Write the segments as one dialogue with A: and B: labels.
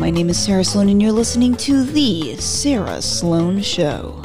A: My name is Sarah Sloan, and you're listening to The Sarah Sloan Show.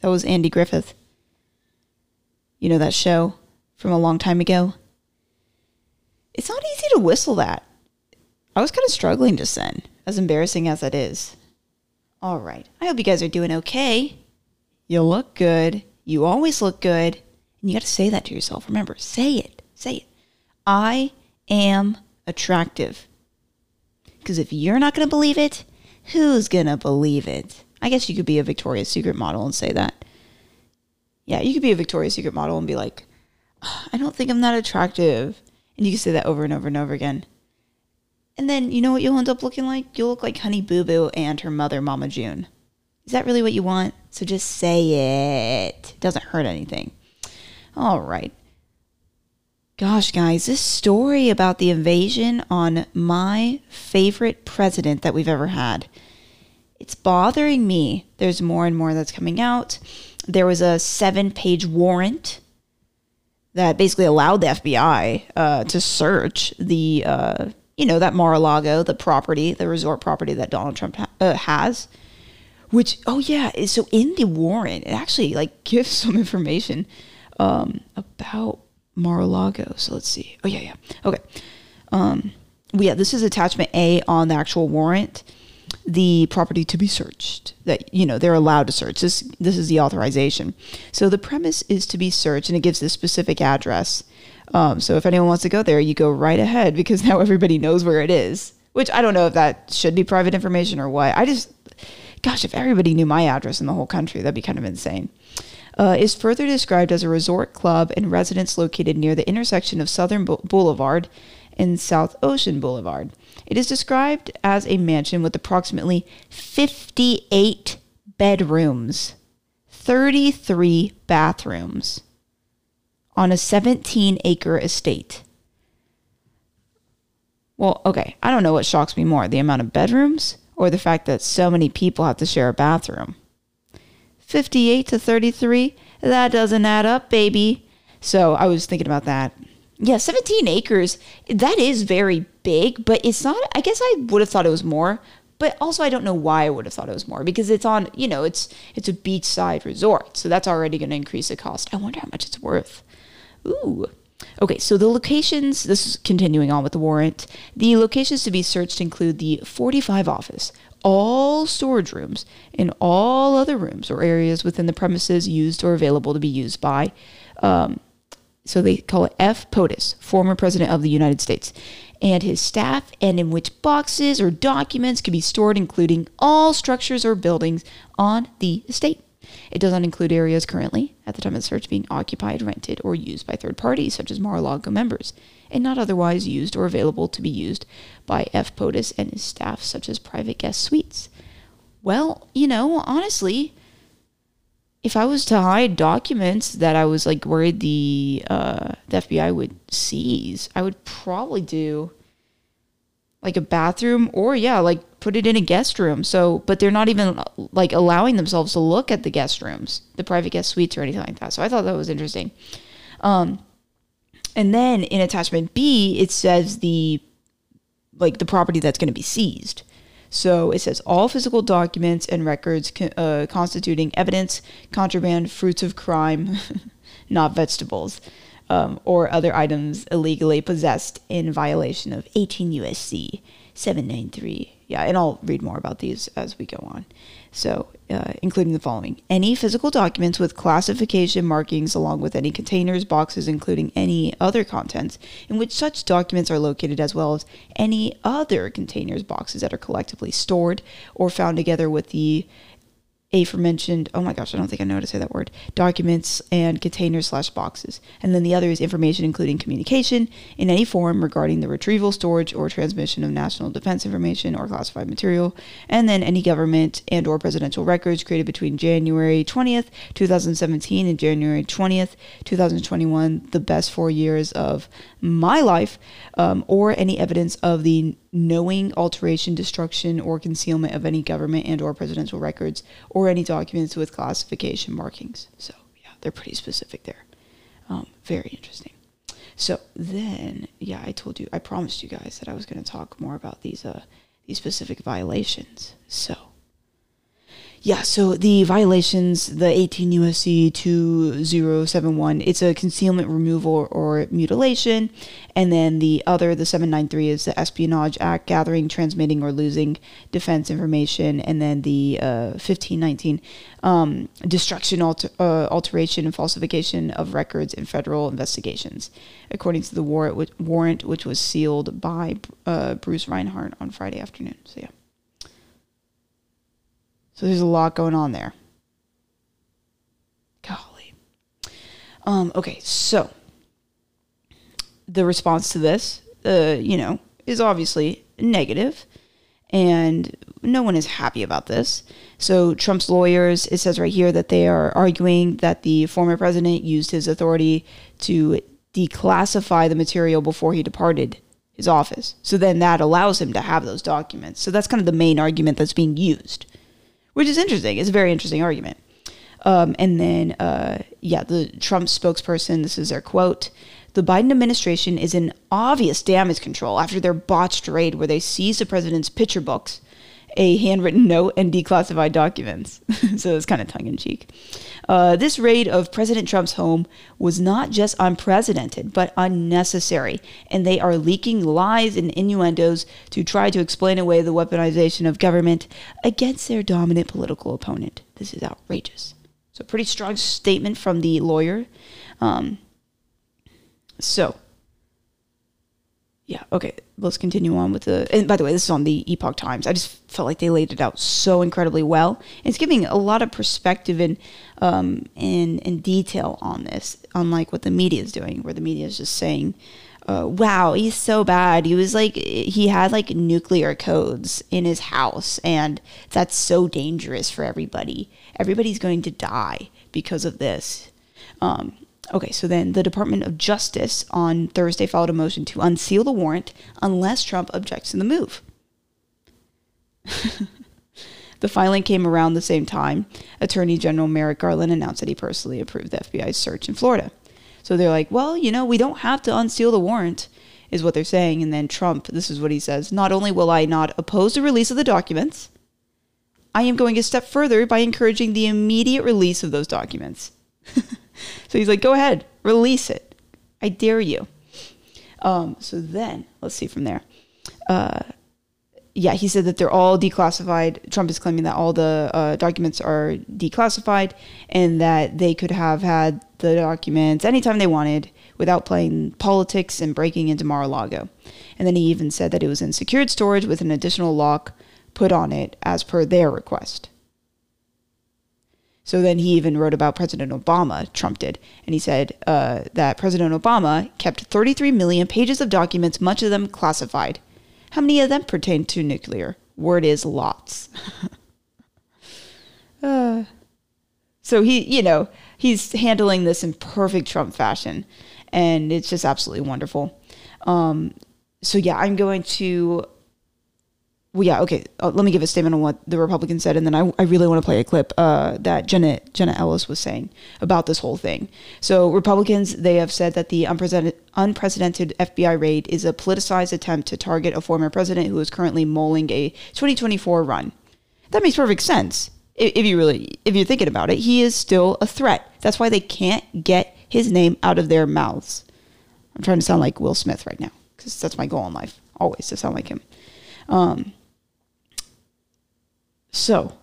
A: That was Andy Griffith. You know that show from a long time ago? It's not easy to whistle that. I was kind of struggling just then, as embarrassing as it is. All right. I hope you guys are doing okay. You look good. You always look good. And you got to say that to yourself. Remember, say it. Say it. I am attractive. Because if you're not going to believe it, who's going to believe it? I guess you could be a Victoria's Secret model and say that. Yeah, you could be a Victoria's Secret model and be like, I don't think I'm that attractive. And you can say that over and over and over again. And then you know what you'll end up looking like? You'll look like Honey Boo Boo and her mother, Mama June. Is that really what you want? So just say it. It doesn't hurt anything. All right. Gosh, guys, this story about the invasion on my favorite president that we've ever had. It's bothering me. There's more and more that's coming out. There was a seven page warrant that basically allowed the FBI uh, to search the uh, you know, that Mar-a-Lago, the property, the resort property that Donald Trump ha- uh, has, which, oh yeah, so in the warrant, it actually like gives some information um, about Mar-a-Lago. So let's see. Oh yeah, yeah. Okay. Um, well, yeah, this is attachment A on the actual warrant. The property to be searched that you know they're allowed to search. This this is the authorization. So the premise is to be searched, and it gives this specific address. Um, so if anyone wants to go there, you go right ahead because now everybody knows where it is. Which I don't know if that should be private information or what. I just, gosh, if everybody knew my address in the whole country, that'd be kind of insane. Uh, is further described as a resort club and residence located near the intersection of Southern Boulevard and South Ocean Boulevard. It is described as a mansion with approximately 58 bedrooms, 33 bathrooms on a 17 acre estate. Well, okay, I don't know what shocks me more the amount of bedrooms or the fact that so many people have to share a bathroom. 58 to 33, that doesn't add up, baby. So I was thinking about that. Yeah, 17 acres, that is very big, but it's not, I guess I would have thought it was more, but also I don't know why I would have thought it was more because it's on, you know, it's it's a beachside resort. So that's already going to increase the cost. I wonder how much it's worth. Ooh. Okay, so the locations, this is continuing on with the warrant. The locations to be searched include the 45 office, all storage rooms, and all other rooms or areas within the premises used or available to be used by, um, so they call it F. POTUS, former president of the United States, and his staff, and in which boxes or documents can be stored, including all structures or buildings on the estate. It does not include areas currently, at the time of the search, being occupied, rented, or used by third parties, such as Mar-a-Lago members, and not otherwise used or available to be used by F. POTUS and his staff, such as private guest suites. Well, you know, honestly, if I was to hide documents that I was like worried the uh, the FBI would seize, I would probably do like a bathroom or yeah, like put it in a guest room. So, but they're not even like allowing themselves to look at the guest rooms, the private guest suites or anything like that. So I thought that was interesting. Um, and then in attachment B, it says the like the property that's going to be seized. So it says all physical documents and records uh, constituting evidence, contraband, fruits of crime, not vegetables, um, or other items illegally possessed in violation of 18 USC 793 yeah, and I'll read more about these as we go on. So, uh, including the following any physical documents with classification markings, along with any containers, boxes, including any other contents in which such documents are located, as well as any other containers, boxes that are collectively stored or found together with the aforementioned oh my gosh i don't think i know how to say that word documents and containers slash boxes. And then the other is information including communication in any form regarding the retrieval storage or transmission of national defense information or classified material. And then any government and or presidential records created between january 20th 2017 and january 20th 2021 the best four years of my life um, or any evidence of the knowing alteration, destruction, or concealment of any government and or presidential records or any documents with classification markings. So yeah, they're pretty specific there. Um, very interesting. So then, yeah, I told you, I promised you guys that I was going to talk more about these uh, these specific violations. So yeah, so the violations, the 18 USC 2071, it's a concealment, removal, or mutilation. And then the other, the 793, is the Espionage Act, gathering, transmitting, or losing defense information. And then the uh, 1519, um, destruction, alter, uh, alteration, and falsification of records in federal investigations, according to the warrant, which was sealed by uh, Bruce Reinhart on Friday afternoon. So, yeah. So there's a lot going on there. Golly. Um, okay, so the response to this, uh, you know, is obviously negative, and no one is happy about this. So Trump's lawyers, it says right here that they are arguing that the former president used his authority to declassify the material before he departed his office. So then that allows him to have those documents. So that's kind of the main argument that's being used which is interesting. It's a very interesting argument. Um, and then, uh, yeah, the Trump spokesperson, this is their quote The Biden administration is in obvious damage control after their botched raid where they seized the president's picture books, a handwritten note, and declassified documents. so it's kind of tongue in cheek. Uh, this raid of President Trump's home was not just unprecedented, but unnecessary, and they are leaking lies and innuendos to try to explain away the weaponization of government against their dominant political opponent. This is outrageous. So, pretty strong statement from the lawyer. Um, so, yeah, okay, let's continue on with the. And by the way, this is on the Epoch Times. I just felt like they laid it out so incredibly well. It's giving a lot of perspective and um, and and detail on this, unlike what the media is doing, where the media is just saying, uh, "Wow, he's so bad. He was like he had like nuclear codes in his house, and that's so dangerous for everybody. Everybody's going to die because of this." Um, Okay, so then the Department of Justice on Thursday filed a motion to unseal the warrant unless Trump objects to the move. the filing came around the same time Attorney General Merrick Garland announced that he personally approved the FBI's search in Florida. So they're like, well, you know, we don't have to unseal the warrant, is what they're saying. And then Trump, this is what he says Not only will I not oppose the release of the documents, I am going a step further by encouraging the immediate release of those documents. so he's like, go ahead, release it. I dare you. Um, so then, let's see from there. Uh, yeah, he said that they're all declassified. Trump is claiming that all the uh, documents are declassified and that they could have had the documents anytime they wanted without playing politics and breaking into Mar a Lago. And then he even said that it was in secured storage with an additional lock put on it as per their request. So then he even wrote about President Obama, Trump did, and he said uh, that President Obama kept 33 million pages of documents, much of them classified. How many of them pertain to nuclear? Word is lots. uh, so he, you know, he's handling this in perfect Trump fashion, and it's just absolutely wonderful. Um, so yeah, I'm going to well, yeah, okay. Uh, let me give a statement on what the Republicans said, and then I, I really want to play a clip uh, that Jenna Jenna Ellis was saying about this whole thing. So Republicans they have said that the unprecedented unprecedented FBI raid is a politicized attempt to target a former president who is currently mulling a 2024 run. That makes perfect sense if, if you really if you're thinking about it. He is still a threat. That's why they can't get his name out of their mouths. I'm trying to sound like Will Smith right now because that's my goal in life, always to sound like him. Um, so,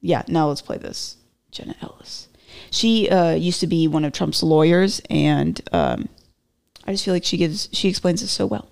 A: yeah, now let's play this. Jenna Ellis. She uh, used to be one of Trump's lawyers, and um, I just feel like she gives she explains this so well.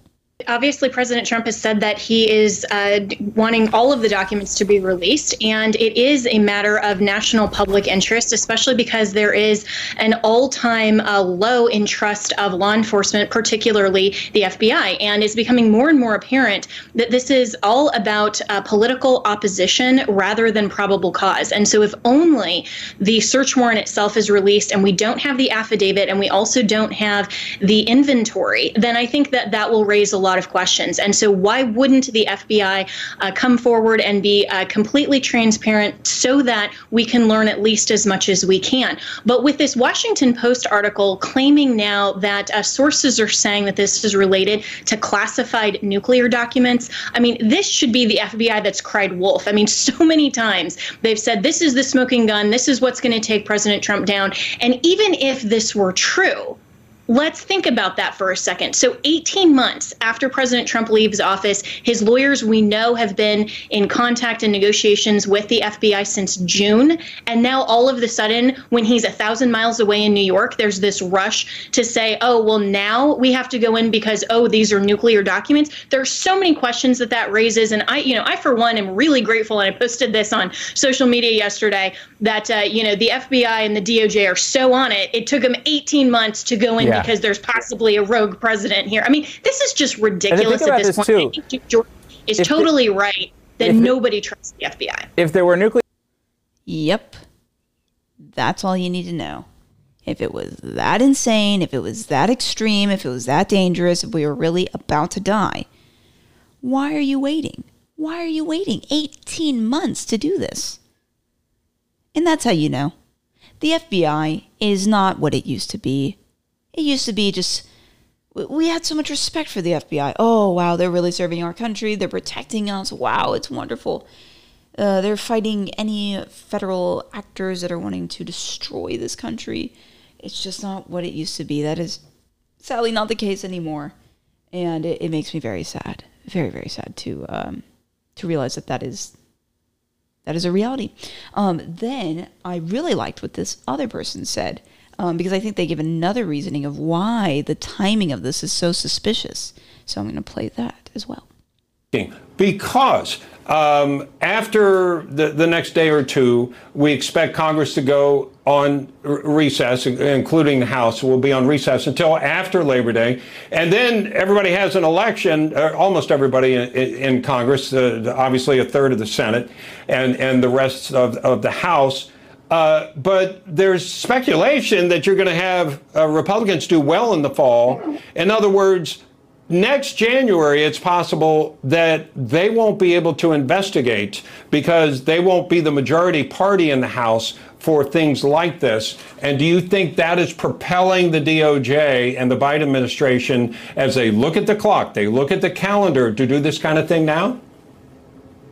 B: Obviously, President Trump has said that he is uh, wanting all of the documents to be released, and it is a matter of national public interest, especially because there is an all time uh, low in trust of law enforcement, particularly the FBI. And it's becoming more and more apparent that this is all about uh, political opposition rather than probable cause. And so, if only the search warrant itself is released and we don't have the affidavit and we also don't have the inventory, then I think that that will raise a lot of questions. And so, why wouldn't the FBI uh, come forward and be uh, completely transparent so that we can learn at least as much as we can? But with this Washington Post article claiming now that uh, sources are saying that this is related to classified nuclear documents, I mean, this should be the FBI that's cried wolf. I mean, so many times they've said this is the smoking gun, this is what's going to take President Trump down. And even if this were true, Let's think about that for a second. So, 18 months after President Trump leaves office, his lawyers we know have been in contact and negotiations with the FBI since June. And now, all of a sudden, when he's a thousand miles away in New York, there's this rush to say, oh, well, now we have to go in because, oh, these are nuclear documents. There are so many questions that that raises. And I, you know, I, for one, am really grateful. And I posted this on social media yesterday that, uh, you know, the FBI and the DOJ are so on it. It took them 18 months to go in. Yeah yeah. because there's possibly a rogue president here. I mean, this is just ridiculous at this, this point. Too. George is if totally the, right that nobody trusts the FBI.
C: If there were nuclear.
A: Yep. That's all you need to know. If it was that insane, if it was that extreme, if it was that dangerous, if we were really about to die, why are you waiting? Why are you waiting 18 months to do this? And that's how you know. The FBI is not what it used to be. It used to be just we had so much respect for the FBI. Oh, wow, they're really serving our country. They're protecting us. Wow, it's wonderful. Uh, they're fighting any federal actors that are wanting to destroy this country. It's just not what it used to be. That is sadly not the case anymore, and it, it makes me very sad, very very sad to um, to realize that that is that is a reality. Um, then I really liked what this other person said um, because I think they give another reasoning of why the timing of this is so suspicious. So I'm going to play that as well.
D: Because um, after the, the next day or two, we expect Congress to go on recess, including the House will be on recess until after Labor Day. And then everybody has an election, uh, almost everybody in, in Congress, uh, obviously a third of the Senate, and, and the rest of, of the House. Uh, but there's speculation that you're going to have uh, Republicans do well in the fall. In other words, next January, it's possible that they won't be able to investigate because they won't be the majority party in the House for things like this. And do you think that is propelling the DOJ and the Biden administration as they look at the clock, they look at the calendar to do this kind of thing now?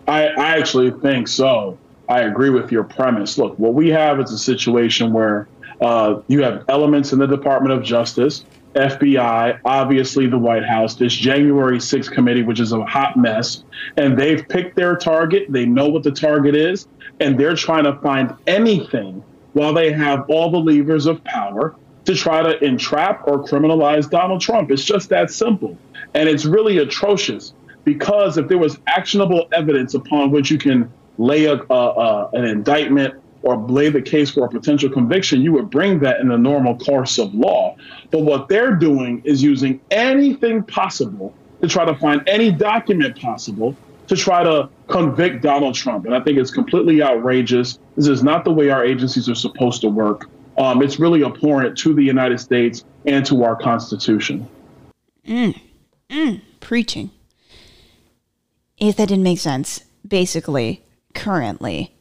E: I, I actually think so. I agree with your premise. Look, what we have is a situation where uh, you have elements in the Department of Justice, FBI, obviously the White House, this January 6th committee, which is a hot mess, and they've picked their target. They know what the target is, and they're trying to find anything while they have all the levers of power to try to entrap or criminalize Donald Trump. It's just that simple. And it's really atrocious because if there was actionable evidence upon which you can lay a, uh, an indictment or lay the case for a potential conviction, you would bring that in the normal course of law. But what they're doing is using anything possible to try to find any document possible to try to convict Donald Trump. And I think it's completely outrageous. This is not the way our agencies are supposed to work. Um, it's really abhorrent to the United States and to our Constitution.
A: Mm, mm, preaching. If that didn't make sense, basically, currently,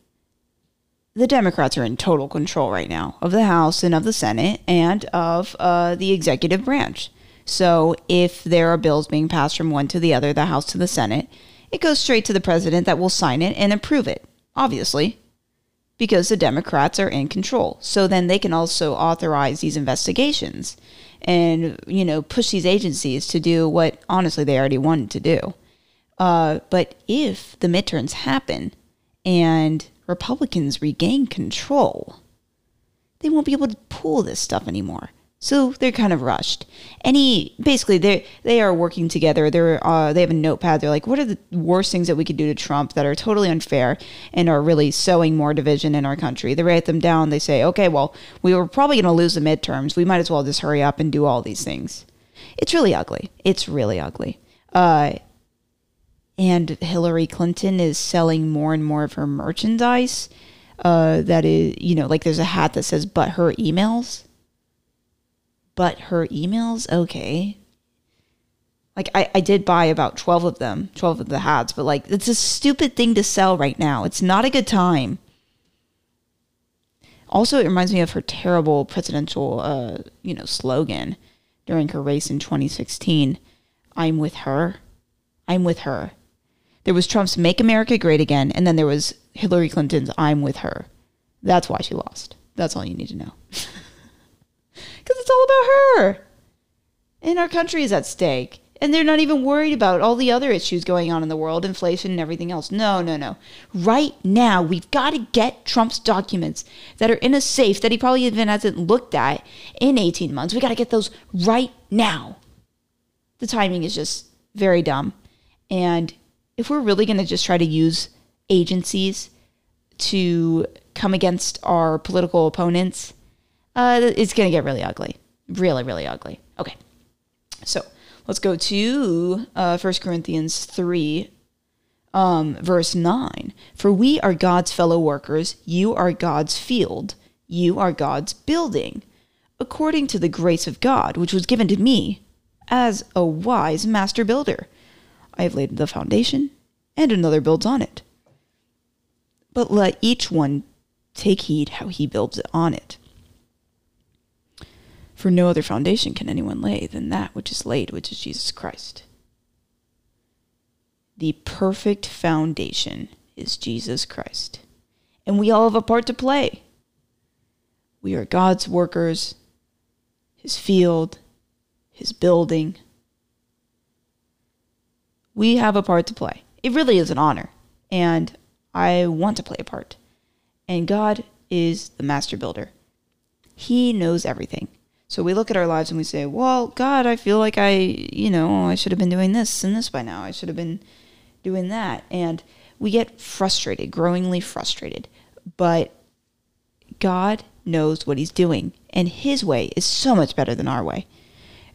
A: the Democrats are in total control right now of the House and of the Senate and of uh, the executive branch. So if there are bills being passed from one to the other, the House to the Senate, it goes straight to the president that will sign it and approve it, obviously, because the Democrats are in control. So then they can also authorize these investigations and, you know, push these agencies to do what honestly they already wanted to do. Uh, but if the midterms happen, and Republicans regain control, they won't be able to pull this stuff anymore. So they're kind of rushed. Any basically they they are working together. They're uh, they have a notepad. They're like, what are the worst things that we could do to Trump that are totally unfair and are really sowing more division in our country? They write them down. They say, okay, well, we were probably going to lose the midterms. We might as well just hurry up and do all these things. It's really ugly. It's really ugly. Uh, and Hillary Clinton is selling more and more of her merchandise. Uh, that is, you know, like there's a hat that says "but her emails." But her emails, okay. Like I, I did buy about 12 of them, 12 of the hats, but like it's a stupid thing to sell right now. It's not a good time. Also, it reminds me of her terrible presidential, uh, you know, slogan during her race in 2016. I'm with her. I'm with her. There was Trump's Make America Great Again, and then there was Hillary Clinton's I'm with her. That's why she lost. That's all you need to know. Because it's all about her. And our country is at stake. And they're not even worried about all the other issues going on in the world, inflation and everything else. No, no, no. Right now, we've got to get Trump's documents that are in a safe that he probably even hasn't looked at in 18 months. We got to get those right now. The timing is just very dumb. And if we're really going to just try to use agencies to come against our political opponents, uh, it's going to get really ugly. Really, really ugly. Okay. So let's go to uh, 1 Corinthians 3, um, verse 9. For we are God's fellow workers, you are God's field, you are God's building, according to the grace of God, which was given to me as a wise master builder. I have laid the foundation, and another builds on it. But let each one take heed how he builds on it. For no other foundation can anyone lay than that which is laid, which is Jesus Christ. The perfect foundation is Jesus Christ. And we all have a part to play. We are God's workers, His field, His building. We have a part to play. It really is an honor. And I want to play a part. And God is the master builder. He knows everything. So we look at our lives and we say, well, God, I feel like I, you know, I should have been doing this and this by now. I should have been doing that. And we get frustrated, growingly frustrated. But God knows what he's doing. And his way is so much better than our way.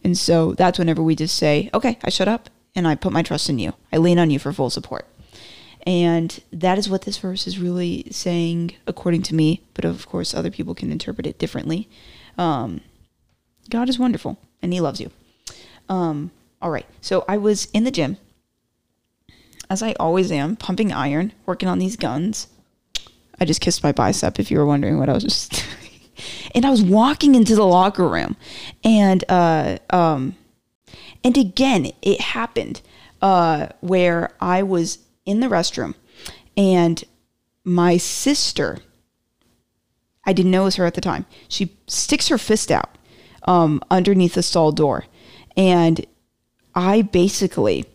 A: And so that's whenever we just say, okay, I shut up and I put my trust in you. I lean on you for full support. And that is what this verse is really saying, according to me. But of course, other people can interpret it differently. Um, God is wonderful and He loves you. Um, all right. So I was in the gym, as I always am, pumping iron, working on these guns. I just kissed my bicep if you were wondering what I was just doing. and I was walking into the locker room and uh, um, and again it happened uh, where I was in the restroom and my sister I didn't know it was her at the time. She sticks her fist out um, underneath the stall door. And I basically,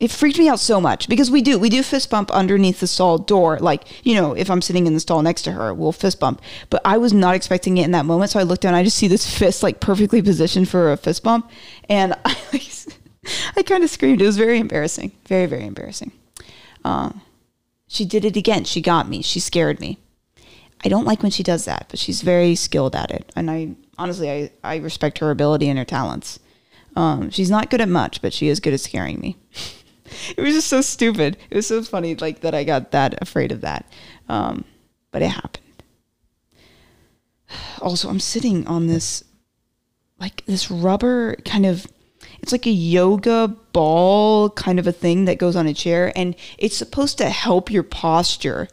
A: it freaked me out so much because we do, we do fist bump underneath the stall door. Like, you know, if I'm sitting in the stall next to her, we'll fist bump. But I was not expecting it in that moment. So I looked down, I just see this fist like perfectly positioned for a fist bump. And I, I kind of screamed. It was very embarrassing. Very, very embarrassing. Uh, she did it again. She got me. She scared me. I don't like when she does that, but she's very skilled at it. And I honestly, I, I respect her ability and her talents. Um, she's not good at much, but she is good at scaring me. it was just so stupid. It was so funny, like that I got that afraid of that. Um, but it happened. Also, I'm sitting on this, like this rubber kind of. It's like a yoga ball kind of a thing that goes on a chair, and it's supposed to help your posture.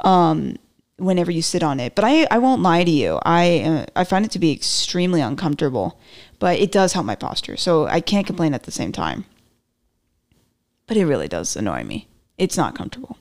A: Um, whenever you sit on it. But I, I won't lie to you. I uh, I find it to be extremely uncomfortable, but it does help my posture. So I can't complain at the same time. But it really does annoy me. It's not comfortable.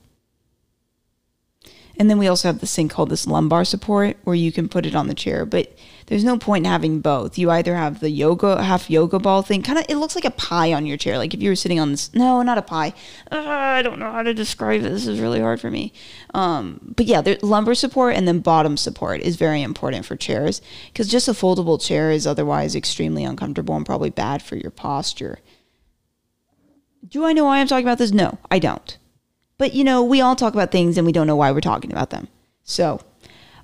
A: And then we also have this thing called this lumbar support where you can put it on the chair, but there's no point in having both. You either have the yoga half yoga ball thing, kind of it looks like a pie on your chair. Like if you were sitting on this, no, not a pie. Uh, I don't know how to describe it. This is really hard for me. Um, but yeah, the lumbar support and then bottom support is very important for chairs because just a foldable chair is otherwise extremely uncomfortable and probably bad for your posture. Do I know why I'm talking about this? No, I don't. But you know, we all talk about things and we don't know why we're talking about them. So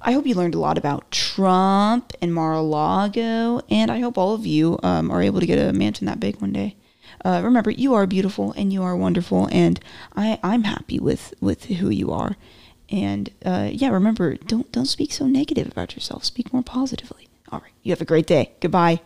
A: I hope you learned a lot about Trump and Mar-a-Lago, and I hope all of you um, are able to get a mansion that big one day. Uh, remember, you are beautiful and you are wonderful, and I, I'm happy with with who you are. And uh, yeah, remember, don't don't speak so negative about yourself. Speak more positively. All right, you have a great day. Goodbye.